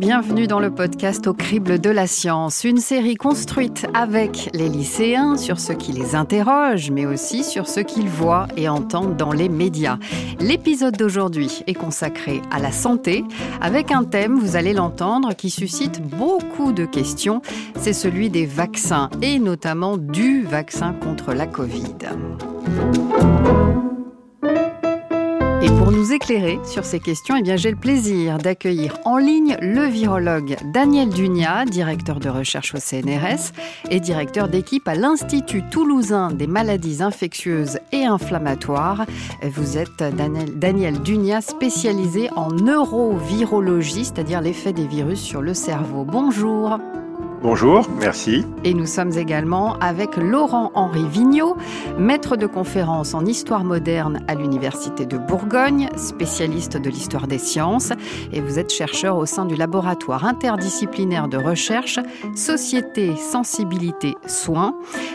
bienvenue dans le podcast Au crible de la science, une série construite avec les lycéens sur ce qui les interroge, mais aussi sur ce qu'ils voient et entendent dans les médias. L'épisode d'aujourd'hui est consacré à la santé, avec un thème, vous allez l'entendre, qui suscite beaucoup de questions, c'est celui des vaccins, et notamment du vaccin contre la Covid. Et pour nous éclairer sur ces questions, eh j'ai le plaisir d'accueillir en ligne le virologue Daniel Dunia, directeur de recherche au CNRS et directeur d'équipe à l'Institut toulousain des maladies infectieuses et inflammatoires. Vous êtes Daniel, Daniel Dunia, spécialisé en neurovirologie, c'est-à-dire l'effet des virus sur le cerveau. Bonjour. Bonjour, merci. Et nous sommes également avec Laurent-Henri Vigneault, maître de conférence en histoire moderne à l'Université de Bourgogne, spécialiste de l'histoire des sciences, et vous êtes chercheur au sein du laboratoire interdisciplinaire de recherche Société, Sensibilité, Soins.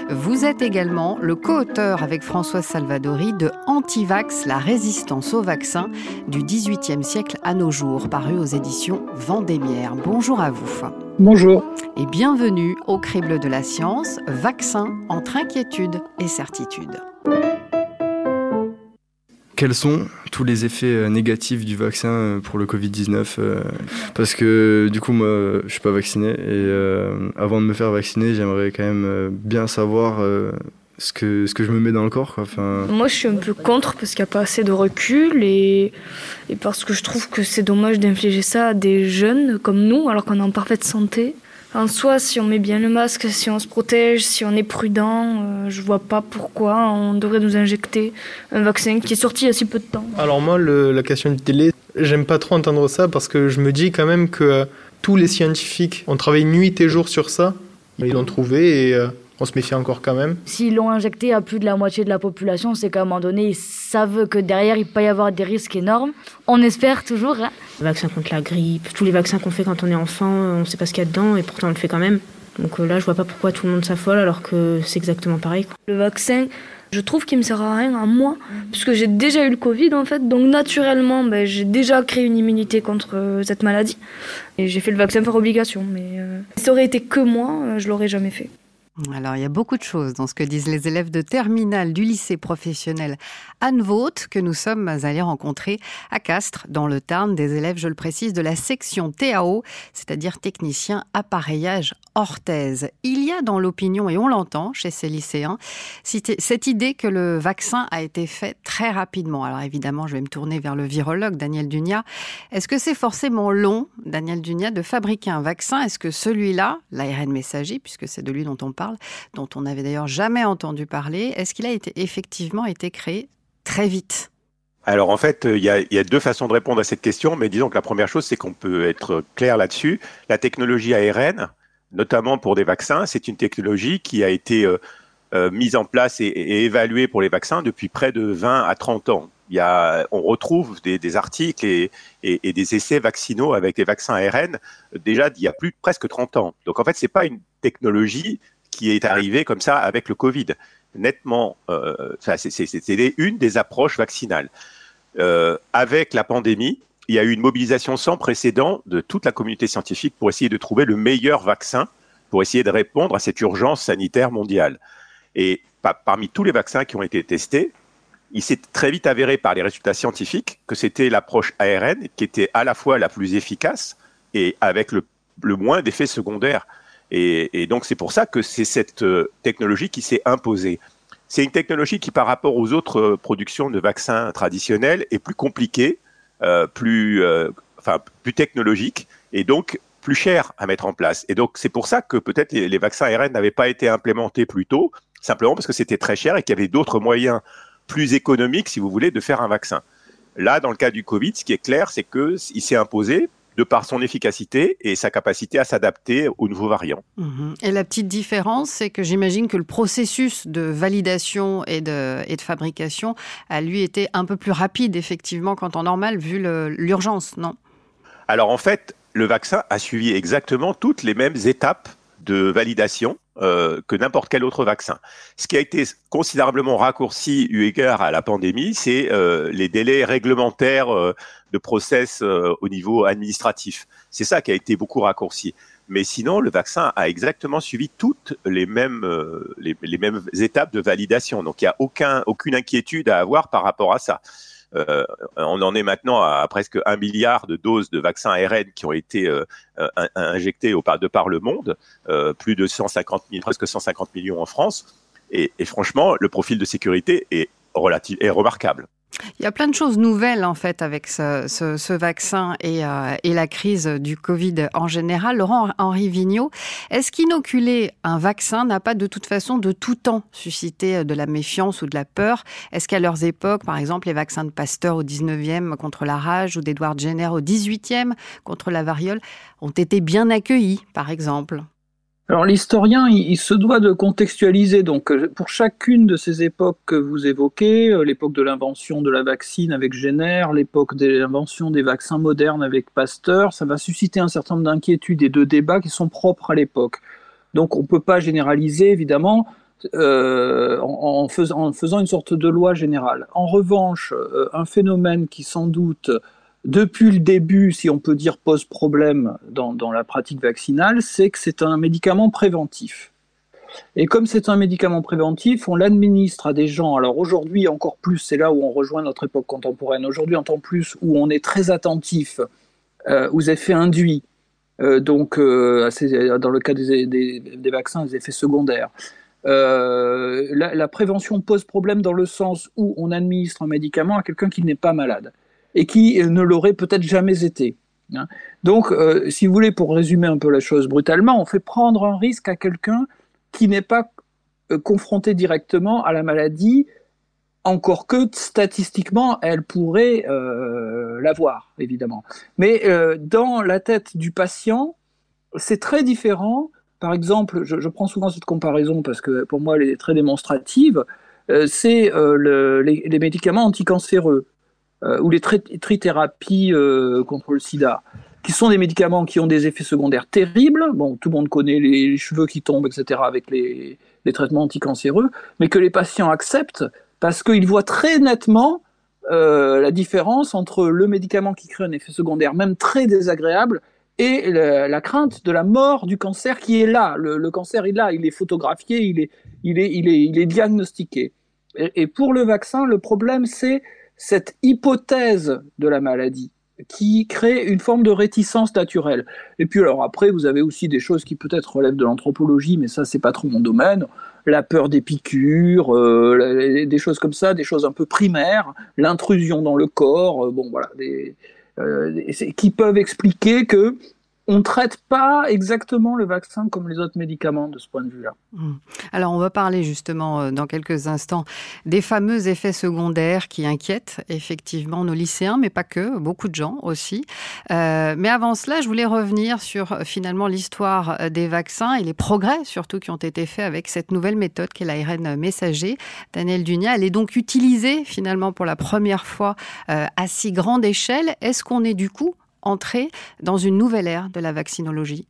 Vous êtes également le co-auteur avec François Salvadori de Antivax, la résistance au vaccin du XVIIIe siècle à nos jours, paru aux éditions Vendémiaire. Bonjour à vous. Bonjour. Et bienvenue au crible de la science, vaccin entre inquiétude et certitude. Quels sont tous les effets euh, négatifs du vaccin euh, pour le Covid-19 euh, Parce que du coup, moi, je suis pas vacciné et avant de me faire vacciner, j'aimerais quand même bien savoir ce que, ce que je me mets dans le corps. Enfin... Moi, je suis un peu contre parce qu'il n'y a pas assez de recul et, et parce que je trouve que c'est dommage d'infliger ça à des jeunes comme nous alors qu'on est en parfaite santé. En soi, si on met bien le masque, si on se protège, si on est prudent, euh, je vois pas pourquoi on devrait nous injecter un vaccin qui est sorti il y a si peu de temps. Alors moi, la question du télé, j'aime pas trop entendre ça parce que je me dis quand même que tous les scientifiques ont travaillé nuit et jour sur ça. Ils l'ont trouvé et euh, on se méfie encore quand même. S'ils l'ont injecté à plus de la moitié de la population, c'est qu'à un moment donné, ils savent que derrière, il peut y avoir des risques énormes. On espère toujours. Hein. Le vaccin contre la grippe, tous les vaccins qu'on fait quand on est enfant, on ne sait pas ce qu'il y a dedans et pourtant on le fait quand même. Donc euh, là, je vois pas pourquoi tout le monde s'affole alors que c'est exactement pareil. Le vaccin, je trouve qu'il me sert à rien à moi, puisque j'ai déjà eu le Covid en fait, donc naturellement, ben, j'ai déjà créé une immunité contre euh, cette maladie et j'ai fait le vaccin par obligation. Mais euh, ça aurait été que moi, je l'aurais jamais fait. Alors, il y a beaucoup de choses dans ce que disent les élèves de terminale du lycée professionnel Anne Vaught que nous sommes allés rencontrer à Castres, dans le Tarn, des élèves, je le précise, de la section TAO, c'est-à-dire technicien appareillage orthèse. Il y a dans l'opinion, et on l'entend chez ces lycéens, cette idée que le vaccin a été fait très rapidement. Alors évidemment, je vais me tourner vers le virologue Daniel Dunia. Est-ce que c'est forcément long, Daniel Dunia, de fabriquer un vaccin? Est-ce que celui-là, l'ARN messager, puisque c'est de lui dont on parle, dont on n'avait d'ailleurs jamais entendu parler. Est-ce qu'il a été, effectivement été créé très vite? Alors en fait, il y, a, deux façons de répondre à cette question, mais disons que la première chose, c'est qu'on peut être clair là-dessus. La technologie ARN, notamment pour des vaccins, c'est une technologie qui a été euh, euh, mise en place et, évaluée pour les vaccins depuis près de 20 à 30 ans. Il y a, on retrouve des, articles et, des essais vaccinaux avec des vaccins ARN déjà d'il y a plus presque 30 ans. Donc en fait, c'est pas une technologie qui est arrivé comme ça avec le Covid. Nettement, euh, c'était une des approches vaccinales. Euh, avec la pandémie, il y a eu une mobilisation sans précédent de toute la communauté scientifique pour essayer de trouver le meilleur vaccin pour essayer de répondre à cette urgence sanitaire mondiale. Et parmi tous les vaccins qui ont été testés, il s'est très vite avéré par les résultats scientifiques que c'était l'approche ARN qui était à la fois la plus efficace et avec le, le moins d'effets secondaires. Et, donc c'est pour ça que c'est cette euh, technologie qui s'est imposée. C'est une technologie qui, par rapport aux autres euh, productions de vaccins traditionnels, est plus compliquée, euh, plus, enfin, plus technologique et donc plus cher à mettre en place. Et donc c'est pour ça que peut-être les, vaccins ARN n'avaient pas été implémentés plus tôt, simplement parce que c'était très cher et qu'il y avait d'autres moyens plus économiques, si vous voulez, de faire un vaccin. Là, dans le cas du Covid, ce qui est clair, c'est qu'il s'est imposé de par son efficacité et sa capacité à s'adapter aux nouveaux variants. Mhm. Et la petite différence, c'est que j'imagine que le processus de validation et de, et de fabrication a lui été un peu plus rapide, effectivement, qu'en temps normal, vu l'urgence, non? Alors en fait, le vaccin a suivi exactement toutes les mêmes étapes de validation euh, que n'importe quel autre vaccin. Ce qui a été considérablement raccourci eu égard à la pandémie, c'est euh, les délais réglementaires euh, de process au niveau administratif. C'est ça qui a été beaucoup raccourci. Mais sinon, le vaccin a exactement suivi toutes les mêmes, les, les, mêmes étapes de validation. Donc, il n'y a aucun, aucune inquiétude à avoir par rapport à ça. Euh, on en est maintenant à presque un milliard de doses de vaccins ARN qui ont été euh, euh, injectées au, de par le monde, plus de 150 000, presque 150 millions en France. Et, et franchement, le profil de sécurité est, relative, est remarquable. Il y a plein de choses nouvelles en fait avec ce, vaccin euh, et, la crise du Covid en général. Laurent Henri Vigneault, est-ce qu'inoculer un vaccin n'a pas de toute façon de tout temps suscité de la méfiance ou de la peur? Est-ce qu'à leurs époques, par exemple, les vaccins de Pasteur au 19e contre la rage ou d'Edward Jenner au 18e contre la variole ont été bien accueillis, par exemple? Alors l'historien, il, se doit de contextualiser. Donc euh, pour chacune de ces époques que vous évoquez, euh, l'époque de l'invention de la vaccine avec Jenner, l'époque de l'invention des vaccins modernes avec Pasteur, ça va susciter un certain nombre d'inquiétudes et de débats qui sont propres à l'époque. Donc on ne peut pas généraliser évidemment euh, en, faisant, en, faisant, une sorte de loi générale. En revanche, un phénomène qui sans doute depuis le début, si on peut dire, pose problème dans, la pratique vaccinale, c'est que c'est un médicament préventif. Et comme c'est un médicament préventif, on l'administre à des gens. Alors aujourd'hui, encore plus, c'est là où on rejoint notre époque contemporaine. Aujourd'hui, en temps plus, où on est très attentif euh, aux effets induits, euh, donc euh, dans le cas des, vaccins, des effets secondaires. La, prévention pose problème dans le sens où on administre un médicament à quelqu'un qui n'est pas malade et qui ne l'aurait peut-être jamais été. Hein. Donc, euh, si vous voulez, pour résumer un peu la chose brutalement, on fait prendre un risque à quelqu'un qui n'est pas euh, confronté directement à la maladie, encore que statistiquement, elle pourrait euh, l'avoir, évidemment. Mais dans la tête du patient, c'est très différent. Par exemple, je, prends souvent cette comparaison parce que pour moi, elle est très démonstrative. c'est le, les, les, médicaments anticancéreux. Euh, ou les trithérapies euh, contre le sida, qui sont des médicaments qui ont des effets secondaires terribles. Bon, tout le monde connaît les cheveux qui tombent, etc., avec les, traitements anticancéreux, mais que les patients acceptent parce qu'ils voient très nettement euh, la différence entre le médicament qui crée un effet secondaire, même très désagréable, et la, crainte de la mort du cancer qui est là. Le, cancer est là, il est photographié, il est, il est, il est, il est diagnostiqué. et pour le vaccin, le problème, c'est cette hypothèse de la maladie qui crée une forme de réticence naturelle. Et puis alors après, vous avez aussi des choses qui peut-être relèvent de l'anthropologie, mais ça c'est pas trop mon domaine. La peur des piqûres, euh, des choses comme ça, des choses un peu primaires, l'intrusion dans le corps, euh, bon voilà, euh, qui peuvent expliquer que on ne traite pas exactement le vaccin comme les autres médicaments de ce point de vue-là. Hmm. Alors, on va parler justement euh, dans quelques instants des fameux effets secondaires qui inquiètent effectivement nos lycéens, mais pas que, beaucoup de gens aussi. Euh, mais avant cela, je voulais revenir sur euh, finalement l'histoire des vaccins et les progrès surtout qui ont été faits avec cette nouvelle méthode qu'est l'ARN messager. Daniel Dunia, elle est donc utilisée finalement pour la première fois à si grande échelle. Est-ce qu'on est du coup entrer dans une nouvelle ère de la vaccinologie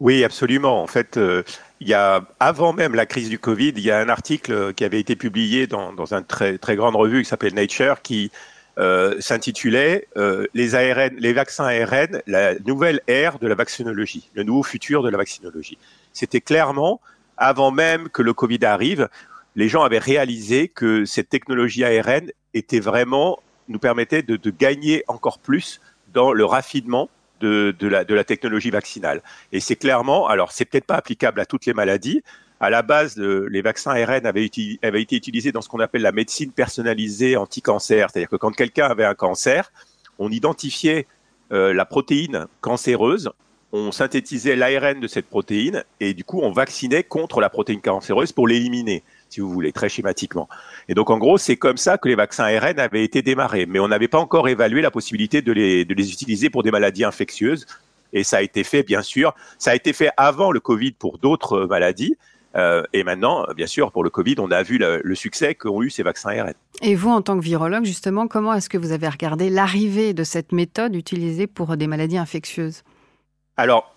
oui, absolument. En fait, euh, il y a, avant même la crise du Covid, il y a un article qui avait été publié dans, une très, très grande revue qui s'appelle Nature qui euh, s'intitulait euh, les ARN, les vaccins ARN, la nouvelle ère de la vaccinologie, le nouveau futur de la vaccinologie. C'était clairement, avant même que le Covid arrive, les gens avaient réalisé que cette technologie ARN était vraiment, nous permettait de gagner encore plus dans le raffinement de, la, technologie vaccinale. Et c'est clairement, alors c'est peut-être pas applicable à toutes les maladies. À la base, les vaccins ARN avaient, avaient été utilisés dans ce qu'on appelle la médecine personnalisée anti-cancer. C'est-à-dire que quand quelqu'un avait un cancer, on identifiait euh, la protéine cancéreuse, on synthétisait l'ARN de cette protéine et du coup on vaccinait contre la protéine cancéreuse pour l'éliminer si vous voulez, très schématiquement. Et donc, en gros, c'est comme ça que les vaccins ARN avaient été démarrés. Mais on n'avait pas encore évalué la possibilité de les, de les utiliser pour des maladies infectieuses. Et ça a été fait, bien sûr. Ça a été fait avant le Covid pour d'autres maladies. Euh, et maintenant, bien sûr, pour le Covid, on a vu le, le succès qu'ont eu ces vaccins ARN. Et vous, en tant que virologue, justement, comment est-ce que vous avez regardé l'arrivée de cette méthode utilisée pour des maladies infectieuses? Alors,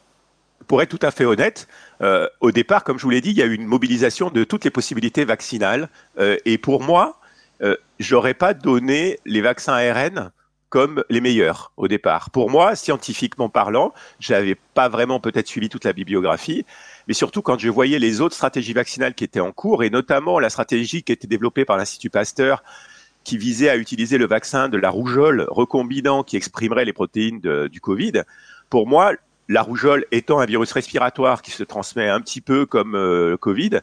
pour être tout à fait honnête, euh, au départ, comme je vous l'ai dit, il y a eu une mobilisation de toutes les possibilités vaccinales. Euh, et pour moi, euh, j'aurais pas donné les vaccins ARN comme les meilleurs au départ. Pour moi, scientifiquement parlant, j'avais pas vraiment peut-être suivi toute la bibliographie, mais surtout quand je voyais les autres stratégies vaccinales qui étaient en cours, et notamment la stratégie qui était développée par l'Institut Pasteur, qui visait à utiliser le vaccin de la rougeole recombinant qui exprimerait les protéines du Covid. Pour moi, la rougeole étant un virus respiratoire qui se transmet un petit peu comme euh, le Covid,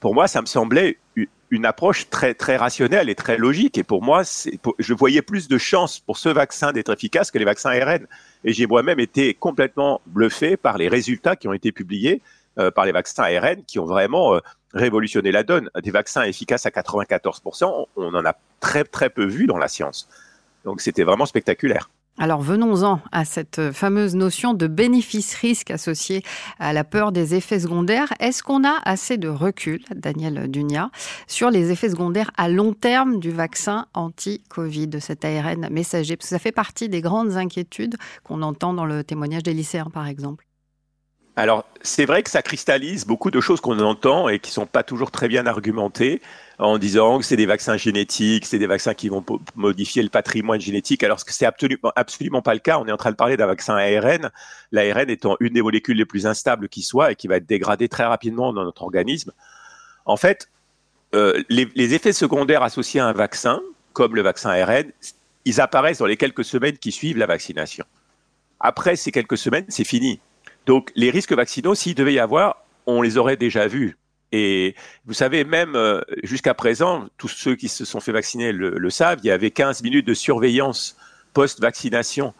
pour moi, ça me semblait une approche très très rationnelle et très logique. Et pour moi, je voyais plus de chances pour ce vaccin d'être efficace que les vaccins ARN. Et j'ai moi-même été complètement bluffé par les résultats qui ont été publiés euh, par les vaccins ARN, qui ont vraiment euh, révolutionné la donne. Des vaccins efficaces à 94%, on en a très très peu vu dans la science. Donc c'était vraiment spectaculaire. Alors venons-en à cette fameuse notion de bénéfice-risque associée à la peur des effets secondaires. Est-ce qu'on a assez de recul, Daniel Dunia, sur les effets secondaires à long terme du vaccin anti-Covid, de cet ARN messager? Parce que ça fait partie des grandes inquiétudes qu'on entend dans le témoignage des lycéens, par exemple. Alors, c'est vrai que ça cristallise beaucoup de choses qu'on entend et qui sont pas toujours très bien argumentées en disant que c'est des vaccins génétiques, c'est des vaccins qui vont modifier le patrimoine génétique, alors que c'est absolument, absolument pas le cas. On est en train de parler d'un vaccin ARN, l'ARN étant une des molécules les plus instables qui soit et qui va être dégradée très rapidement dans notre organisme. En fait, euh, les, les effets secondaires associés à un vaccin, comme le vaccin ARN, ils apparaissent dans les quelques semaines qui suivent la vaccination. Après ces quelques semaines, c'est fini. Donc les risques vaccinaux, s'il devait y avoir, on les aurait déjà vus. Et vous savez, même euh, jusqu'à présent, tous ceux qui se sont fait vacciner le, savent, il y avait 15 minutes de surveillance post-vaccination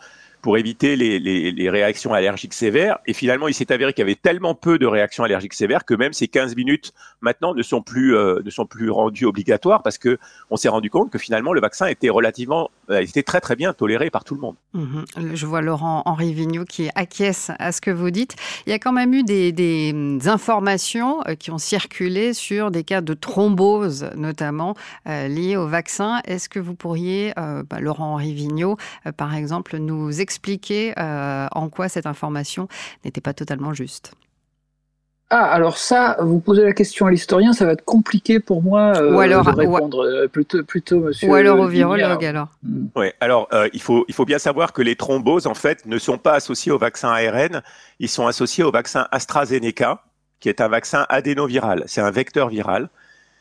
pour éviter les, réactions allergiques sévères. Et finalement, il s'est avéré qu'il y avait tellement peu de réactions allergiques sévères que même ces 15 minutes maintenant ne sont plus euh, ne sont plus rendues obligatoires parce que on s'est rendu compte que finalement le vaccin était relativement euh, était très très bien toléré par tout le monde. Mhm. Je vois Laurent Henri Vigneault qui acquiesce à ce que vous dites. Il y a quand même eu des, informations euh, qui ont circulé sur des cas de thrombose notamment liés au vaccin. Est-ce que vous pourriez, bah, Laurent Henri Vigneault, par exemple, nous expliquer expliquer euh, en quoi cette information n'était pas totalement juste. Ah, alors ça, vous posez la question à l'historien, ça va être compliqué pour moi euh, alors, de répondre euh, plutôt, plutôt, monsieur. Ou alors au virologue, alors. Hmm. Oui, alors il, faut, il faut bien savoir que les thromboses, en fait, ne sont pas associées au vaccin ARN, ils sont associés au vaccin AstraZeneca, qui est un vaccin adénoviral. C'est un vecteur viral.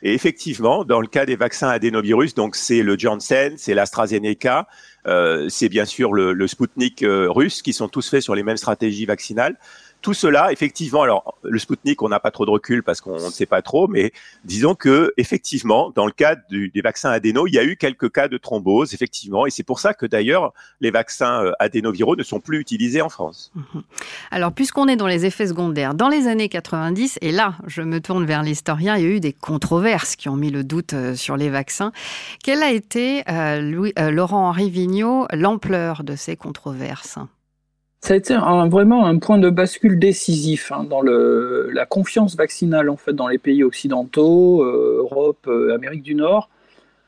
Et effectivement, dans le cas des vaccins adénovirus, donc c'est le Janssen, c'est l'AstraZeneca, euh, c'est bien sûr le, le Sputnik euh, russe, qui sont tous faits sur les mêmes stratégies vaccinales tout cela, effectivement, alors le Sputnik, on n'a pas trop de recul parce qu'on ne sait pas trop, mais disons que effectivement, dans le cas des vaccins adéno, il y a eu quelques cas de thrombose, effectivement, et c'est pour ça que d'ailleurs les vaccins euh, adénoviraux ne sont plus utilisés en France. Mhm. Alors, puisqu'on est dans les effets secondaires, dans les années 90, et là, je me tourne vers l'historien, il y a eu des controverses qui ont mis le doute euh, sur les vaccins. Quelle a été, euh, Louis, Laurent-Henri Vigneault, l'ampleur de ces controverses? Ça a été vraiment un point de bascule décisif hein, dans la confiance vaccinale en fait dans les pays occidentaux, euh, Europe, euh, Amérique du Nord.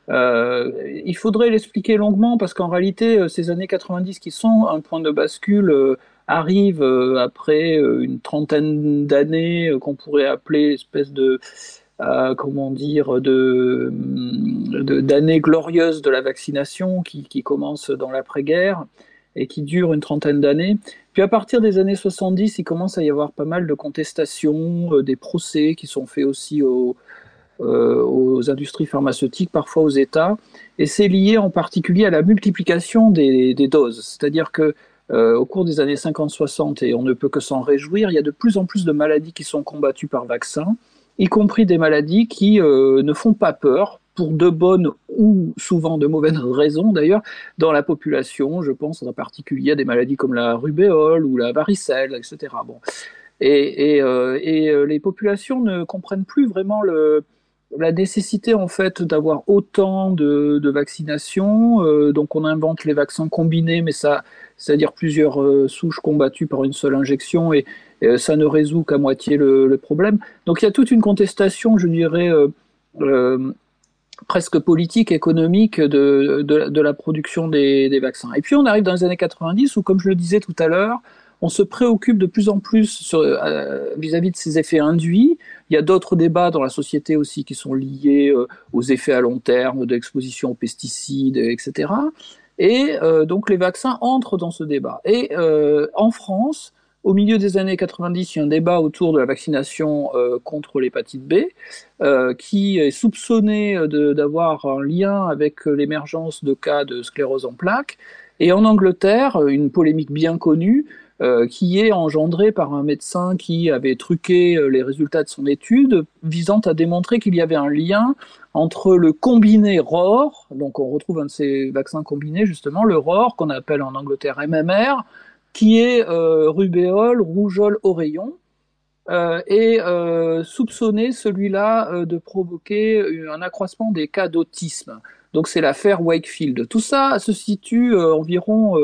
Euh, il faudrait l'expliquer longuement parce qu'en réalité, ces années 90 qui sont un point de bascule arrivent après une trentaine d'années qu'on pourrait appeler espèce de comment dire de d'années glorieuses de la vaccination qui commence dans l'après-guerre et qui dure une trentaine d'années. Puis à partir des années 70, il commence à y avoir pas mal de contestations, euh, des procès qui sont faits aussi aux, euh, aux industries pharmaceutiques, parfois aux États, et c'est lié en particulier à la multiplication des, des doses. C'est-à-dire que euh, au cours des années 50-60, et on ne peut que s'en réjouir, il y a de plus en plus de maladies qui sont combattues par vaccin, y compris des maladies qui ne font pas peur, pour de bonnes ou souvent de mauvaises raisons d'ailleurs, dans la population. Je pense en particulier à des maladies comme la rubéole ou la varicelle, etc. Bon. Et, euh, euh, les populations ne comprennent plus vraiment la nécessité en fait d'avoir autant de, vaccinations. Euh, donc on invente les vaccins combinés, mais ça, c'est-à-dire plusieurs souches combattues par une seule injection, et, ça ne résout qu'à moitié le, problème. Donc il y a toute une contestation, je dirais, presque politique, économique de, de, de la production des, vaccins. Et puis on arrive dans les années 90 où, comme je le disais tout à l'heure, on se préoccupe de plus en plus euh, vis-à-vis de ces effets induits. Il y a d'autres débats dans la société aussi qui sont liés euh, aux effets à long terme d'exposition aux pesticides, etc. Et euh, donc les vaccins entrent dans ce débat. Et en France, au milieu des années 90, il y a un débat autour de la vaccination contre l'hépatite B, qui est soupçonné d'avoir un lien avec l'émergence de cas de sclérose en plaques. Et en Angleterre, une polémique bien connue, euh, qui est engendré par un médecin qui avait truqué euh, les résultats de son étude, visant à démontrer qu'il y avait un lien entre le combiné ROR, donc on retrouve un de ces vaccins combinés justement, le ROR qu'on appelle en Angleterre MMR, qui est euh, rubéole, rougeole, oreillon, euh, et euh, soupçonné celui-là de provoquer un accroissement des cas d'autisme. Donc c'est l'affaire Wakefield. Tout ça se situe environ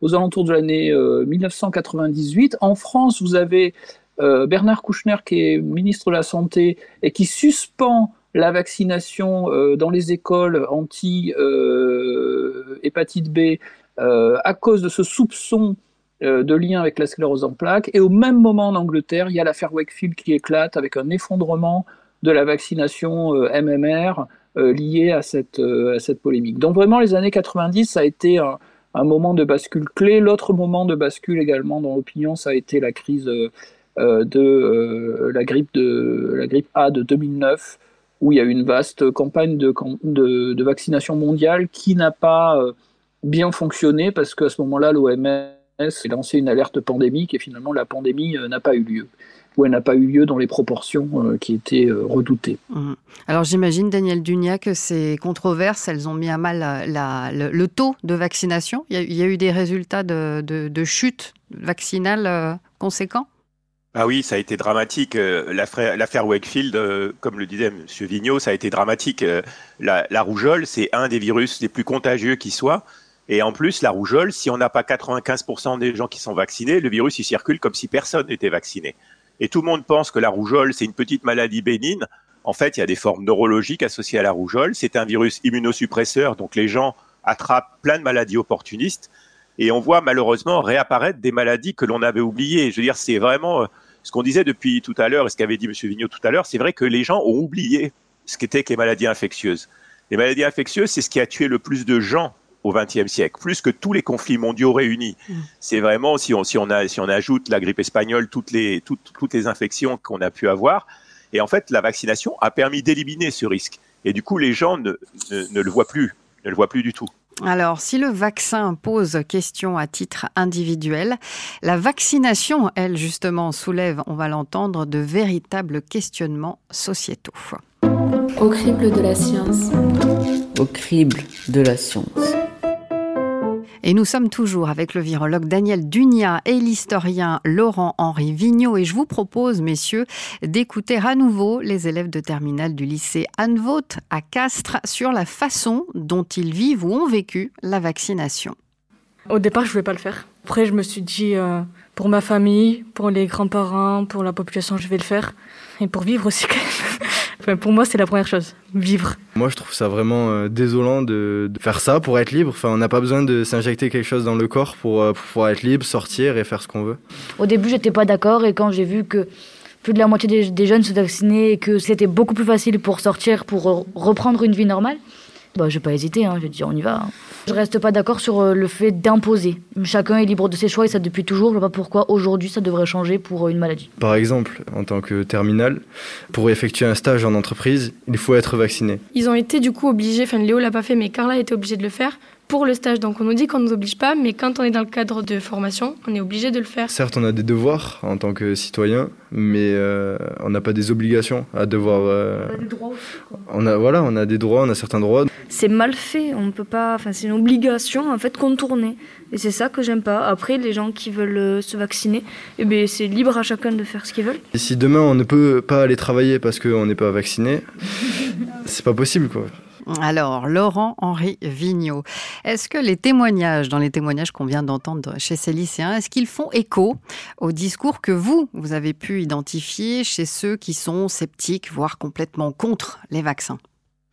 aux alentours de l'année 1998. Euh, en France, vous avez euh, Bernard Kouchner qui est ministre de la Santé et qui suspend la vaccination euh, dans les écoles anti-hépatite B à cause de ce soupçon de lien avec la sclérose en plaques. Et au même moment en Angleterre, il y a l'affaire Wakefield qui éclate avec un effondrement de la vaccination MMR liée à cette, à cette polémique. Donc vraiment, les années 90, ça a été un, moment de bascule clé. L'autre moment de bascule également dans l'opinion, ça a été la crise euh, euh, de euh, la grippe de la grippe A de 2009 où il y a une vaste campagne de, de, vaccination mondiale qui n'a pas bien fonctionné parce qu'à ce moment-là, l'OMS a lancé une alerte pandémique et finalement la pandémie n'a pas eu lieu où elle n'a pas eu lieu dans les proportions euh, qui étaient euh, redoutées. Mmh. Alors j'imagine, Daniel Dunia, que ces controverses, elles ont mis à mal le, taux de vaccination. Il y, a, eu des résultats de, chute vaccinale euh, conséquents? Ah oui, ça a été dramatique. L'affaire Wakefield, comme le disait M. Vigneault, ça a été dramatique. La, la rougeole, c'est un des virus les plus contagieux qui soit. Et en plus, la rougeole, si on n'a pas 95% des gens qui sont vaccinés, le virus, il circule comme si personne n'était vacciné et tout le monde pense que la rougeole, c'est une petite maladie bénigne. En fait, il y a des formes neurologiques associées à la rougeole. C'est un virus immunosuppresseur, donc les gens attrapent plein de maladies opportunistes. Et on voit malheureusement réapparaître des maladies que l'on avait oubliées. Je veux dire, c'est vraiment euh, ce qu'on disait depuis tout à l'heure et ce qu'avait dit M. Vigneault tout à l'heure. C'est vrai que les gens ont oublié ce qu'étaient les maladies infectieuses. Les maladies infectieuses, c'est ce qui a tué le plus de gens au XXe siècle, plus que tous les conflits mondiaux réunis. Mm. C'est vraiment, si on, si, on a, si on ajoute la grippe espagnole, toutes les, toutes, toutes les infections qu'on a pu avoir, et en fait, la vaccination a permis d'éliminer ce risque. Et du coup, les gens ne, ne, le voient plus, ne le voient plus du tout. Alors, si le vaccin pose question à titre individuel, la vaccination, elle, justement, soulève, on va l'entendre, de véritables questionnements sociétaux. Au crible de la science. Au crible de la science. Et nous sommes toujours avec le virologue Daniel Dunia et l'historien Laurent-Henri Vigneault. Et je vous propose, messieurs, d'écouter à nouveau les élèves de terminale du lycée Anne à Castres sur la façon dont ils vivent ou ont vécu la vaccination. Au départ, je ne voulais pas le faire. Après, je me suis dit, euh, pour ma famille, pour les grands-parents, pour la population, je vais le faire. Et pour vivre aussi, quand même pour moi, c'est la première chose, vivre. Moi, je trouve ça vraiment euh, désolant de, faire ça pour être libre. Enfin, on n'a pas besoin de s'injecter quelque chose dans le corps pour, euh, pour, pouvoir être libre, sortir et faire ce qu'on veut. Au début, j'étais pas d'accord et quand j'ai vu que plus de la moitié des, jeunes se vaccinaient et que c'était beaucoup plus facile pour sortir, pour reprendre une vie normale, bah, je vais pas hésiter, hein, je vais dire on y va. Hein. Je reste pas d'accord sur euh, le fait d'imposer. Chacun est libre de ses choix et ça depuis toujours. Je vois pas pourquoi aujourd'hui ça devrait changer pour euh, une maladie. Par exemple, en tant que terminal, pour effectuer un stage en entreprise, il faut être vacciné. Ils ont été du coup obligés, enfin Léo l'a pas fait, mais Carla a été obligée de le faire pour le stage. Donc on nous dit qu'on ne nous oblige pas, mais quand on est dans le cadre de formation, on est obligé de le faire. Certes, on a des devoirs en tant que citoyen, mais euh, on n'a pas des obligations à devoir. Euh, on a des droits aussi. On a voilà, on a des droits, on a certains droits. C'est mal fait. On peut pas. Enfin, c'est une obligation en fait contournée. Et c'est ça que j'aime pas. Après, les gens qui veulent euh, se vacciner, eh ben, c'est libre à chacun de faire ce qu'ils veulent. Et si demain on ne peut pas aller travailler parce qu'on n'est pas vacciné, c'est pas possible quoi. Alors, Laurent-Henri Vigneault, est-ce que les témoignages, dans les témoignages qu'on vient d'entendre chez ces lycéens, est-ce qu'ils font écho au discours que vous, vous avez pu identifier chez ceux qui sont sceptiques, voire complètement contre les vaccins?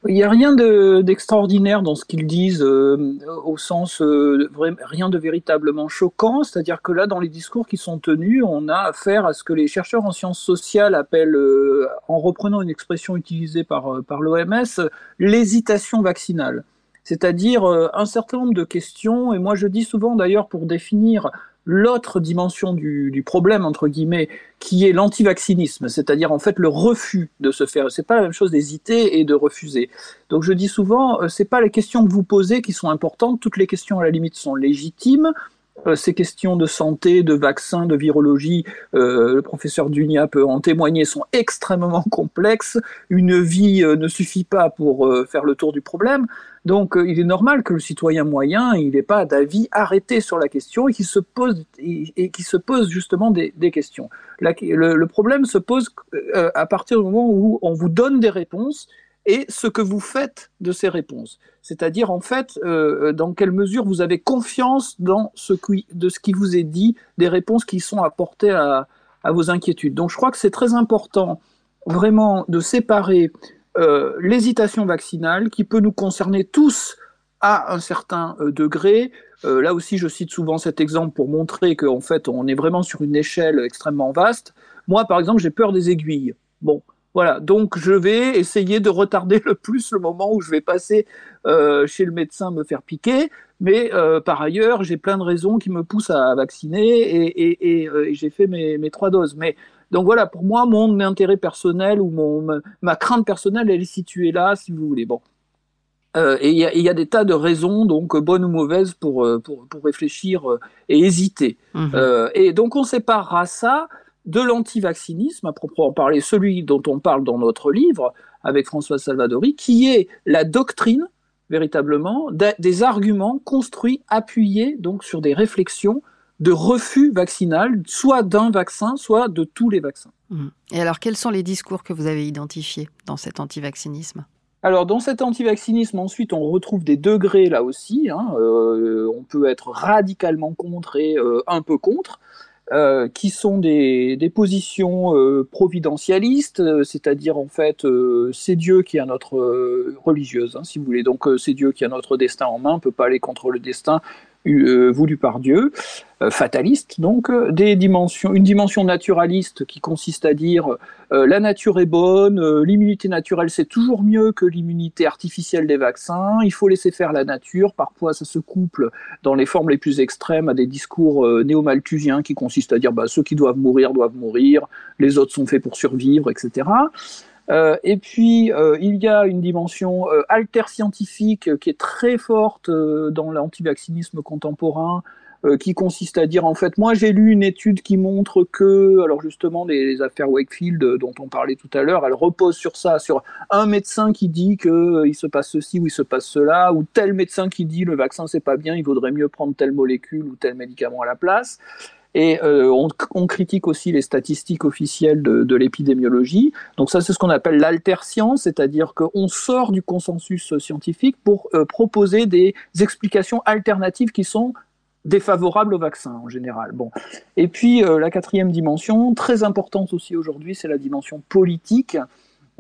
Il n'y a rien d'extraordinaire dans ce qu'ils disent, euh, au sens euh, rien de véritablement choquant. C'est-à-dire que là, dans les discours qui sont tenus, on a affaire à ce que les chercheurs en sciences sociales appellent, euh, en reprenant une expression utilisée par, par l'OMS, l'hésitation vaccinale. C'est-à-dire un certain nombre de questions, et moi je dis souvent d'ailleurs pour définir l'autre dimension du, problème, entre guillemets, qui est l'antivaccinisme, c'est-à-dire en fait le refus de se faire. C'est pas la même chose d'hésiter et de refuser. Donc je dis souvent, euh, c'est pas les questions que vous posez qui sont importantes, toutes les questions à la limite sont légitimes, euh, ces questions de santé, de vaccins, de virologie, euh, le professeur Dunia peut en témoigner, sont extrêmement complexes. Une vie ne suffit pas pour faire le tour du problème. Donc il est normal que le citoyen moyen, il n'ait pas d'avis arrêté sur la question et qu'il se pose, et, qui se pose justement des, questions. le, problème se pose à partir du moment où on vous donne des réponses et ce que vous faites de ces réponses. C'est-à-dire, en fait, euh, dans quelle mesure vous avez confiance dans ce qui, de ce qui vous est dit, des réponses qui sont apportées à vos inquiétudes. Donc, je crois que c'est très important, vraiment, de séparer euh, l'hésitation vaccinale, qui peut nous concerner tous à un certain euh, degré. Euh, là aussi, je cite souvent cet exemple pour montrer qu'en fait, on est vraiment sur une échelle extrêmement vaste. Moi, par exemple, j'ai peur des aiguilles. Bon, voilà, donc je vais essayer de retarder le plus le moment où je vais passer chez le médecin me faire piquer, mais par ailleurs, j'ai plein de raisons qui me poussent à vacciner et, j'ai fait mes, trois doses. Mais donc voilà, pour moi, mon intérêt personnel ou mon, ma crainte personnelle, elle est située là, si vous voulez. Bon. et il y, a des tas de raisons, donc bonnes ou mauvaises, pour, pour, réfléchir et hésiter. Mmh. et donc on séparera ça de l'antivaccinisme, à proprement parler, celui dont on parle dans notre livre avec François Salvadori, qui est la doctrine véritablement des arguments construits, appuyés donc sur des réflexions de refus vaccinal, soit d'un vaccin, soit de tous les vaccins. Mmh. Et alors, quels sont les discours que vous avez identifiés dans cet antivaccinisme? Alors dans cet antivaccinisme, ensuite, on retrouve des degrés là aussi. Hein. Euh, on peut être radicalement contre et euh, un peu contre. Euh, qui sont des, des positions euh, providentialistes, euh, c'est-à-dire en fait c'est Dieu qui a notre religieuse, hein, si vous voulez. Donc c'est Dieu qui a notre destin en main, on peut pas aller contre le destin voulu par Dieu, euh, fataliste, donc euh, des dimensions, une dimension naturaliste qui consiste à dire la nature est bonne, l'immunité naturelle c'est toujours mieux que l'immunité artificielle des vaccins, il faut laisser faire la nature, parfois ça se couple dans les formes les plus extrêmes à des discours néo-malthusiens qui consistent à dire bah, ceux qui doivent mourir doivent mourir, les autres sont faits pour survivre, etc. Euh, et puis, euh, il y a une dimension euh, alter-scientifique qui est très forte dans l'antivaccinisme contemporain, qui consiste à dire, en fait, moi j'ai lu une étude qui montre que, alors justement, les, affaires Wakefield dont on parlait tout à l'heure, elles reposent sur ça, sur un médecin qui dit qu'il se passe ceci ou il se passe cela, ou tel médecin qui dit le vaccin c'est pas bien, il vaudrait mieux prendre telle molécule ou tel médicament à la place. Et euh, on, critique aussi les statistiques officielles de, l'épidémiologie. Donc ça, c'est ce qu'on appelle l'alter-science, c'est-à-dire qu'on sort du consensus scientifique pour euh, proposer des explications alternatives qui sont défavorables au vaccin en général. Bon. Et puis euh, la quatrième dimension, très importante aussi aujourd'hui, c'est la dimension politique,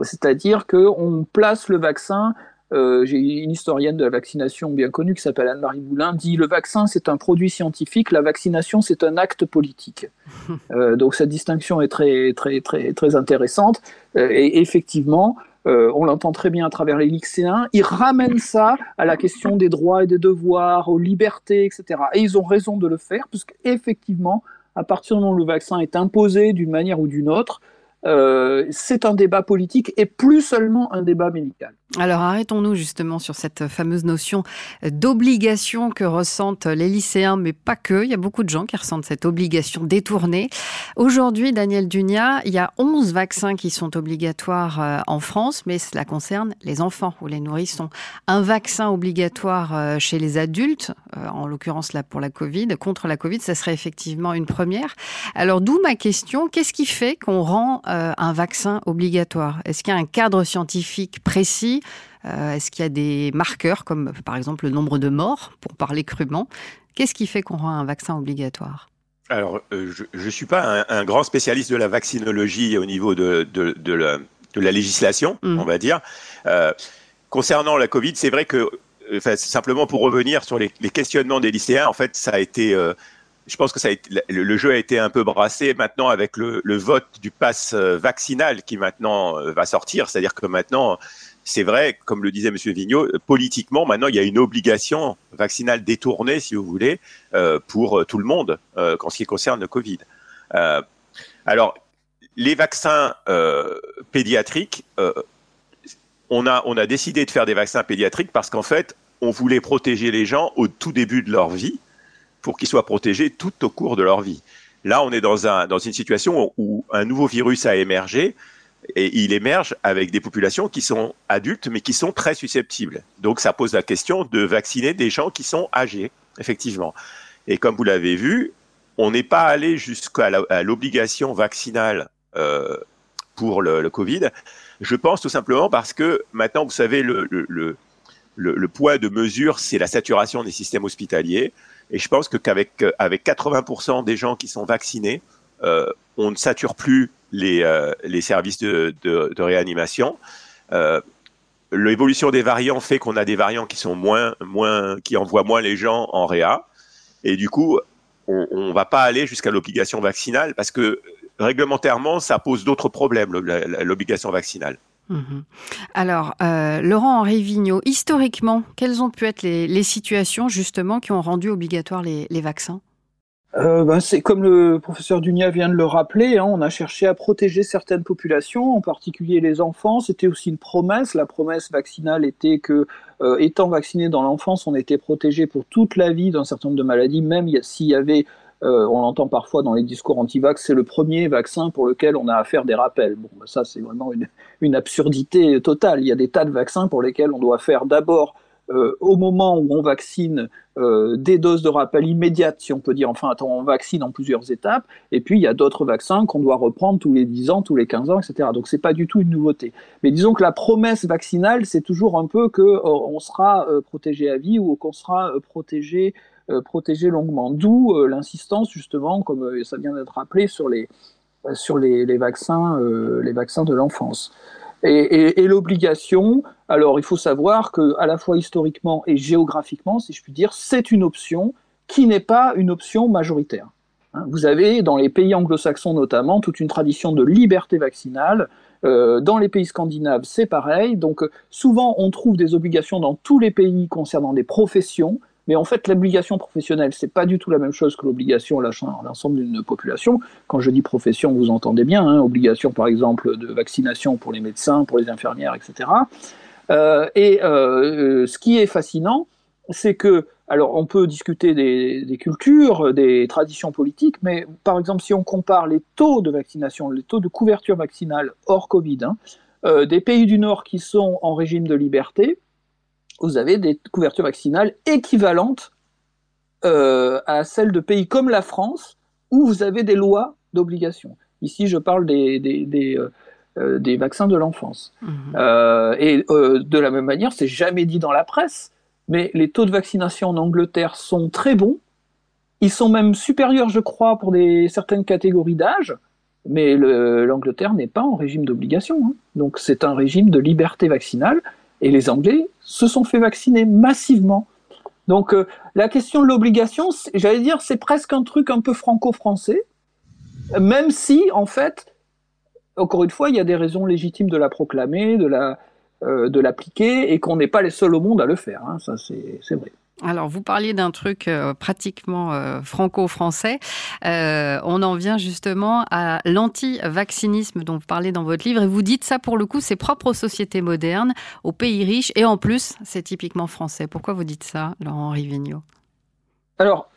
c'est-à-dire qu'on place le vaccin euh, j'ai une historienne de la vaccination bien connue qui s'appelle Anne-Marie Boulin, dit le vaccin c'est un produit scientifique, la vaccination c'est un acte politique. Euh, donc cette distinction est très très très très intéressante euh, et effectivement on l'entend très bien à travers les lycéens, ils ramènent ça à la question des droits et des devoirs, aux libertés, etc. Et ils ont raison de le faire, puisqu'effectivement, à partir du moment où le vaccin est imposé d'une manière ou d'une autre, c'est un débat politique et plus seulement un débat médical. Alors arrêtons-nous justement sur cette fameuse notion d'obligation que ressentent les lycéens, mais pas que. Il y a beaucoup de gens qui ressentent cette obligation détournée. Aujourd'hui, Daniel Dunia, il y a 11 vaccins qui sont obligatoires euh, en France, mais cela concerne les enfants ou les nourrissons. Un vaccin obligatoire euh, chez les adultes, euh, en l'occurrence là pour la Covid, contre la Covid, ça serait effectivement une première. Alors d'où ma question, qu'est-ce qui fait qu'on rend un vaccin obligatoire Est-ce qu'il y a un cadre scientifique précis? Euh, est-ce qu'il y a des marqueurs, comme par exemple le nombre de morts, pour parler crûment? Qu'est-ce qui fait qu'on rend un vaccin obligatoire? Alors, euh, je ne suis pas un, grand spécialiste de la vaccinologie au niveau de, de, la, législation, mmh. on va dire. Euh, concernant la Covid, c'est vrai que, enfin, simplement pour revenir sur les, les, questionnements des lycéens, en fait, ça a été, euh, je pense que le, jeu a été un peu brassé maintenant avec le, vote du pass vaccinal qui maintenant va sortir. C'est-à-dire que maintenant, c'est vrai, comme le disait Monsieur Vigneault, politiquement, maintenant, il y a une obligation vaccinale détournée, si vous voulez, euh, pour tout le monde, euh, en ce qui concerne le Covid. Euh, alors, les vaccins euh, pédiatriques, euh, on a décidé de faire des vaccins pédiatriques parce qu'en fait, on voulait protéger les gens au tout début de leur vie pour qu'ils soient protégés tout au cours de leur vie. Là, on est dans, un, dans une situation où un nouveau virus a émergé et il émerge avec des populations qui sont adultes mais qui sont très susceptibles. Donc ça pose la question de vacciner des gens qui sont âgés, effectivement. Et comme vous l'avez vu, on n'est pas allé jusqu'à l'obligation vaccinale euh, pour le, Covid. Je pense tout simplement parce que maintenant, vous savez, le, le poids de mesure, c'est la saturation des systèmes hospitaliers. Et je pense que qu'avec avec 80% des gens qui sont vaccinés, euh, on ne sature plus les, euh, les services de, de, de réanimation. Euh, L'évolution des variants fait qu'on a des variants qui sont moins, moins, qui envoient moins les gens en réa. Et du coup, on ne va pas aller jusqu'à l'obligation vaccinale parce que réglementairement, ça pose d'autres problèmes, l'obligation vaccinale. Mmh. Alors, euh, Laurent-Henri Vigneault, historiquement, quelles ont pu être les, situations justement qui ont rendu obligatoire les, les vaccins? Euh, ben c'est comme le professeur Dunia vient de le rappeler, hein, on a cherché à protéger certaines populations, en particulier les enfants. C'était aussi une promesse. La promesse vaccinale était que, euh, étant vacciné dans l'enfance, on était protégé pour toute la vie d'un certain nombre de maladies, même s'il y avait, euh, on l'entend parfois dans les discours anti-vax, c'est le premier vaccin pour lequel on a à faire des rappels. Bon, ben ça c'est vraiment une, absurdité totale. Il y a des tas de vaccins pour lesquels on doit faire d'abord euh, au moment où on vaccine euh, des doses de rappel immédiates, si on peut dire, enfin, on vaccine en plusieurs étapes, et puis il y a d'autres vaccins qu'on doit reprendre tous les 10 ans, tous les 15 ans, etc. Donc c'est pas du tout une nouveauté. Mais disons que la promesse vaccinale, c'est toujours un peu que euh, on sera protégé à vie ou qu'on sera protégé, protégé longuement. D'où l'insistance justement, comme ça vient d'être rappelé, sur les sur les, vaccins, les vaccins de l'enfance. Et, l'obligation, alors il faut savoir que à la fois historiquement et géographiquement, si je puis dire, c'est une option qui n'est pas une option majoritaire. Hein, vous avez dans les pays anglo-saxons notamment toute une tradition de liberté vaccinale. Euh, dans les pays scandinaves, c'est pareil. Donc souvent, on trouve des obligations dans tous les pays concernant des professions, mais en fait, l'obligation professionnelle, c'est pas du tout la même chose que l'obligation à l'ensemble d'une population. Quand je dis profession, vous entendez bien, hein, obligation par exemple de vaccination pour les médecins, pour les infirmières, etc. Euh, et euh, ce qui est fascinant, c'est que, alors on peut discuter des, cultures, des traditions politiques, mais par exemple, si on compare les taux de vaccination, les taux de couverture vaccinale hors Covid, hein, euh, des pays du Nord qui sont en régime de liberté, vous avez des couvertures vaccinales équivalentes euh, à celles de pays comme la France, où vous avez des lois d'obligation. Ici, je parle des, des, des, euh, euh des vaccins de l'enfance. Mmh. Euh, et de la même manière, c'est jamais dit dans la presse, mais les taux de vaccination en Angleterre sont très bons. Ils sont même supérieurs, je crois, pour des, certaines catégories d'âge, mais l'Angleterre n'est pas en régime d'obligation. Hein. Donc c'est un régime de liberté vaccinale et les Anglais se sont fait vacciner massivement. Donc euh, la question de l'obligation, j'allais dire, c'est presque un truc un peu franco-français, même si, en fait, encore une fois, il y a des raisons légitimes de la proclamer, de euh, l'appliquer, et qu'on n'est pas les seuls au monde à le faire. Hein, ça, c'est vrai. Alors, vous parliez d'un truc euh, pratiquement euh, franco-français. Euh, on en vient justement à l'anti-vaccinisme dont vous parlez dans votre livre. Et vous dites ça, pour le coup, c'est propre aux sociétés modernes, aux pays riches. Et en plus, c'est typiquement français. Pourquoi vous dites ça, Laurent-Henri Vigneault Alors,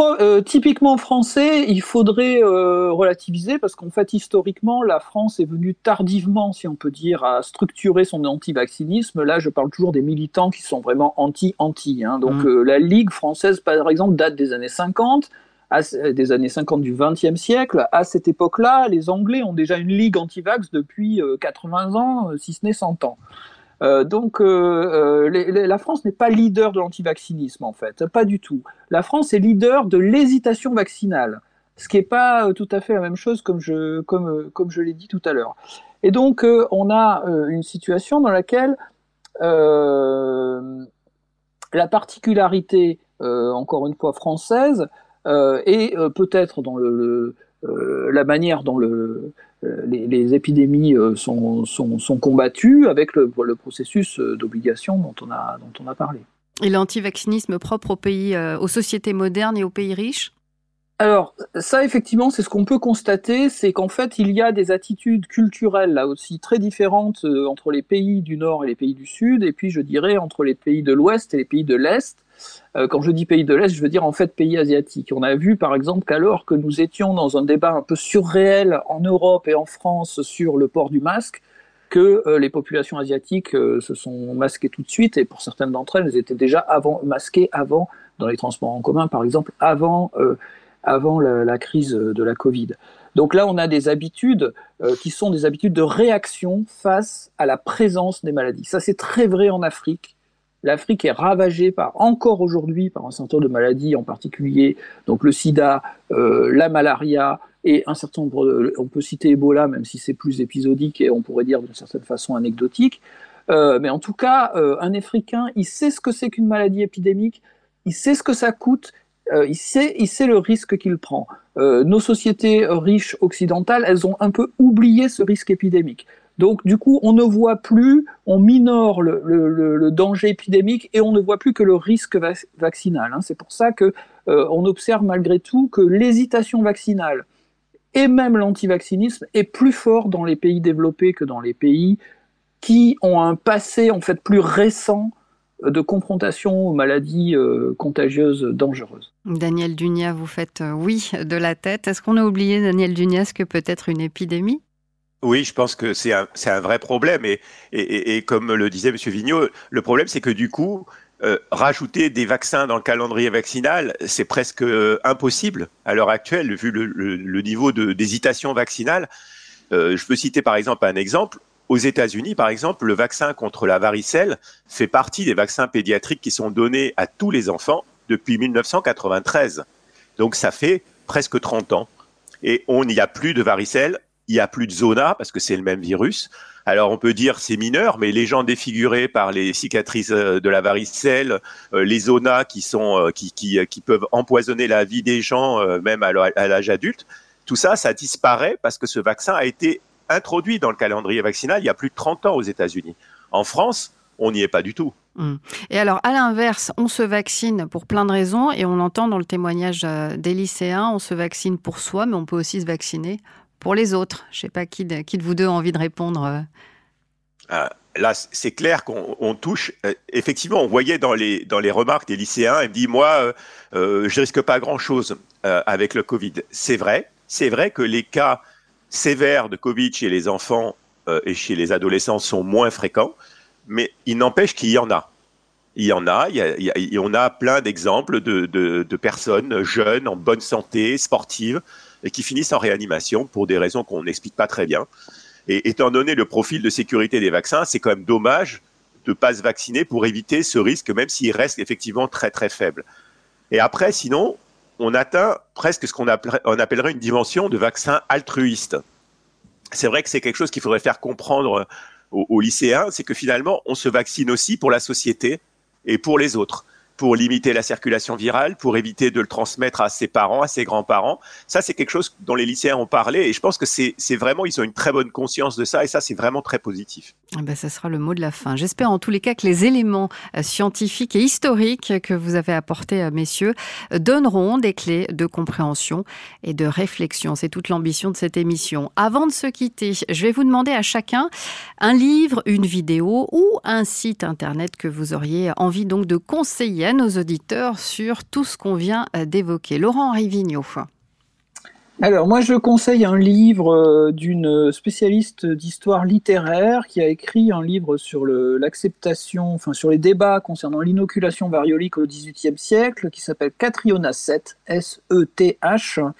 euh, typiquement français, il faudrait euh, relativiser parce qu'en fait, historiquement, la France est venue tardivement, si on peut dire, à structurer son anti-vaccinisme. Là, je parle toujours des militants qui sont vraiment anti-anti. Hein. Donc, mmh. euh, la Ligue française, par exemple, date des années 50, à, des années 50 du XXe siècle. À cette époque-là, les Anglais ont déjà une Ligue anti-vax depuis 80 ans, si ce n'est 100 ans. Euh, donc, euh, euh, la France n'est pas leader de l'antivaccinisme, en fait, pas du tout. La France est leader de l'hésitation vaccinale, ce qui n'est pas tout à fait la même chose, comme je, comme, comme je l'ai dit tout à l'heure. Et donc, on a une situation dans laquelle la particularité, encore une fois, française, et peut-être dans le, la manière dont le, les, épidémies sont, sont, sont, combattues avec le, le processus d'obligation dont, on a, dont on a parlé. Et l'antivaccinisme propre aux pays, aux sociétés modernes et aux pays riches? Alors, ça, effectivement, c'est ce qu'on peut constater, c'est qu'en fait, il y a des attitudes culturelles, là aussi, très différentes euh, entre les pays du Nord et les pays du Sud, et puis, je dirais, entre les pays de l'Ouest et les pays de l'Est. Euh, quand je dis pays de l'Est, je veux dire, en fait, pays asiatiques. On a vu, par exemple, qu'alors que nous étions dans un débat un peu surréel en Europe et en France sur le port du masque, que euh, les populations asiatiques se sont masquées tout de suite, et pour certaines d'entre elles, elles étaient déjà masquées avant, dans les transports en commun, par exemple, avant avant la, crise de la Covid. Donc là, on a des habitudes euh, qui sont des habitudes de réaction face à la présence des maladies. Ça, c'est très vrai en Afrique. L'Afrique est ravagée par, encore aujourd'hui, par un certain nombre de maladies, en particulier donc le sida, euh, la malaria et un certain nombre de, on peut citer Ebola, même si c'est plus épisodique et on pourrait dire d'une certaine façon anecdotique. Euh, mais en tout cas, un Africain, il sait ce que c'est qu'une maladie épidémique, il sait ce que ça coûte, euh, il, sait, il sait le risque qu'il prend. Euh, nos sociétés riches occidentales, elles ont un peu oublié ce risque épidémique. Donc, du coup, on ne voit plus, on minore le, danger épidémique et on ne voit plus que le risque vaccinal. Hein. C'est pour ça que euh, observe malgré tout que l'hésitation vaccinale et même l'antivaccinisme est plus fort dans les pays développés que dans les pays qui ont un passé en fait plus récent de confrontation aux maladies euh, contagieuses dangereuses. Daniel Dunia, vous faites euh, oui de la tête. Est-ce qu'on a oublié, Daniel Dunia, ce que peut être une épidémie? Oui, je pense que c'est un, vrai problème. Et, comme le disait M. Vigneault, le problème, c'est que du coup, euh, rajouter des vaccins dans le calendrier vaccinal, c'est presque impossible à l'heure actuelle, vu le, le, niveau d'hésitation vaccinale. je peux citer par exemple un exemple. Aux États-Unis, par exemple, le vaccin contre la varicelle fait partie des vaccins pédiatriques qui sont donnés à tous les enfants depuis 1993. Donc ça fait presque 30 ans. Et on n'y a plus de varicelle, il n'y a plus de zona parce que c'est le même virus. Alors on peut dire c'est mineur, mais les gens défigurés par les cicatrices euh, de la varicelle, euh, les zonas qui sont euh, qui, qui, peuvent empoisonner la vie des gens même à l'âge adulte, tout ça ça disparaît parce que ce vaccin a été introduit dans le calendrier vaccinal il y a plus de 30 ans aux États-Unis. En France, on n'y est pas du tout. Hmm. Et alors, à l'inverse, on se vaccine pour plein de raisons, et on l'entend dans le témoignage des lycéens, on se vaccine pour soi, mais on peut aussi se vacciner pour les autres. Je ne sais pas qui de, vous deux a envie de répondre. Euh. Ah, là, c'est clair qu'on touche. Euh, effectivement, on voyait dans les, dans les remarques des lycéens, ils me disent, moi, je je risque pas grand-chose avec le Covid. C'est vrai. C'est vrai que les cas sévères de Covid chez les enfants euh, et chez les adolescents sont moins fréquents, mais il n'empêche qu'il y en a. Il y en a, il y a, on a plein d'exemples de, de, personnes jeunes, en bonne santé, sportives, et qui finissent en réanimation pour des raisons qu'on n'explique pas très bien. Et étant donné le profil de sécurité des vaccins, c'est quand même dommage de ne pas se vacciner pour éviter ce risque, même s'il reste effectivement très très faible. Et après, sinon, on atteint presque ce qu'on appellerait une dimension de vaccin altruiste. C'est vrai que c'est quelque chose qu'il faudrait faire comprendre aux lycéens, c'est que finalement, on se vaccine aussi pour la société et pour les autres pour limiter la circulation virale, pour éviter de le transmettre à ses parents, à ses grands-parents. Ça, c'est quelque chose dont les lycéens ont parlé et je pense que c'est vraiment, ils ont une très bonne conscience de ça et ça, c'est vraiment très positif. Eh ben, ça sera le mot de la fin. J'espère en tous les cas que les éléments euh, scientifiques et historiques que vous avez apportés, euh, messieurs, euh, donneront des clés de compréhension et de réflexion. C'est toute l'ambition de cette émission. Avant de se quitter, je vais vous demander à chacun un livre, une vidéo ou un site internet que vous auriez envie donc de conseiller nos auditeurs sur tout ce qu'on vient d'évoquer. Laurent Rivignot. Alors moi je conseille un livre euh, d'une spécialiste d'histoire littéraire qui a écrit un livre sur l'acceptation, enfin sur les débats concernant l'inoculation variolique au XVIIIe siècle, qui s'appelle Catriona 7, S-E-T-H,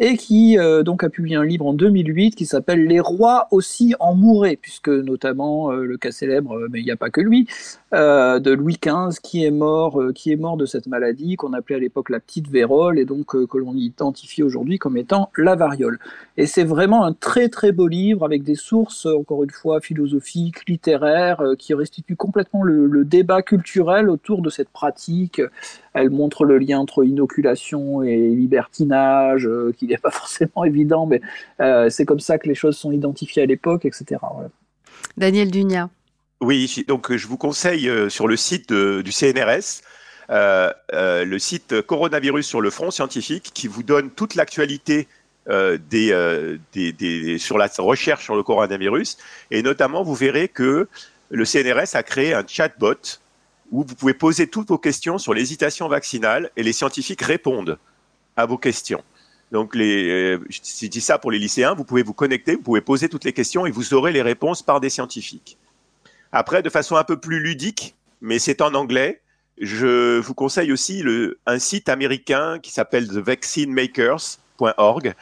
et qui euh, donc a publié un livre en 2008 qui s'appelle Les rois aussi en mouraient, puisque notamment euh, le cas célèbre, mais il n'y a pas que lui, de Louis XV qui est mort, qui est mort de cette maladie qu'on appelait à l'époque la petite vérole et donc que l'on identifie aujourd'hui comme étant la variole. Et c'est vraiment un très très beau livre avec des sources, encore une fois, philosophiques, littéraires, qui restituent complètement le, débat culturel autour de cette pratique elle montre le lien entre inoculation et libertinage, euh, qui n'est pas forcément évident, mais euh, c'est comme ça que les choses sont identifiées à l'époque, etc. Daniel Dunia. Oui, donc je vous conseille euh, sur le site du CNRS, le site Coronavirus sur le front scientifique, qui vous donne toute l'actualité sur la recherche sur le coronavirus. Et notamment, vous verrez que le CNRS a créé un chatbot où vous pouvez poser toutes vos questions sur l'hésitation vaccinale et les scientifiques répondent à vos questions. Donc, les, euh, je dis ça pour les lycéens, vous pouvez vous connecter, vous pouvez poser toutes les questions et vous aurez les réponses par des scientifiques. Après, de façon un peu plus ludique, mais c'est en anglais, je vous conseille aussi le, un site américain qui s'appelle thevaccinemakers.org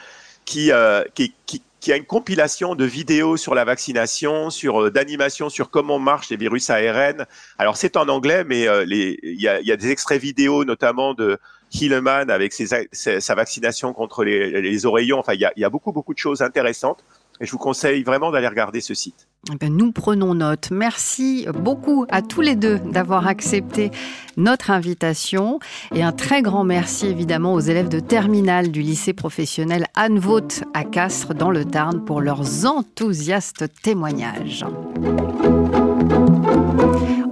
qui, euh, qui, qui, qui a une compilation de vidéos sur la vaccination, sur euh, d'animation sur comment marchent les virus ARN. Alors c'est en anglais, mais euh, il y, a, des extraits vidéo, notamment de Hilleman avec sa vaccination contre les, oreillons. Enfin, il y a, beaucoup beaucoup de choses intéressantes. Et je vous conseille vraiment d'aller regarder ce site. Eh ben, nous prenons note. Merci beaucoup à tous les deux d'avoir accepté notre invitation. Et un très grand merci évidemment aux élèves de terminale du lycée professionnel Anne Vaught à Castres dans le Tarn pour leurs enthousiastes témoignages.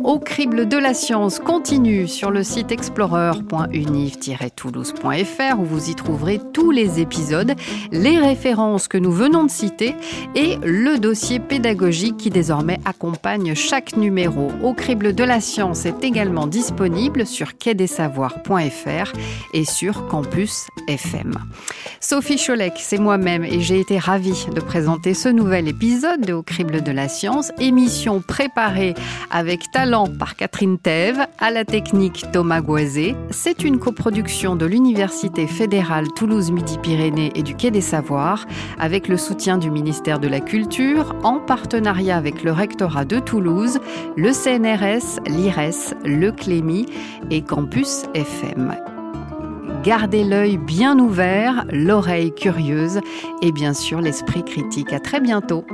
Au crible de la science continue sur le site explorer.univ-toulouse.fr où vous y trouverez tous les épisodes, les références que nous venons de citer et le dossier pédagogique qui désormais accompagne chaque numéro. Au crible de la science est également disponible sur quai-des-savoirs.fr et sur Campus FM. Sophie Cholec, c'est moi-même et j'ai été ravie de présenter ce nouvel épisode de Au crible de la science, émission préparée avec talent par Catherine Thève, à la technique Thomas Goisé. C'est une coproduction de l'Université fédérale Toulouse-Midi-Pyrénées et du Quai des Savoirs, avec le soutien du ministère de la Culture, en partenariat avec le rectorat de Toulouse, le CNRS, l'IRES, le Clémy et Campus FM. Gardez l'œil bien ouvert, l'oreille curieuse et bien sûr l'esprit critique. À très bientôt.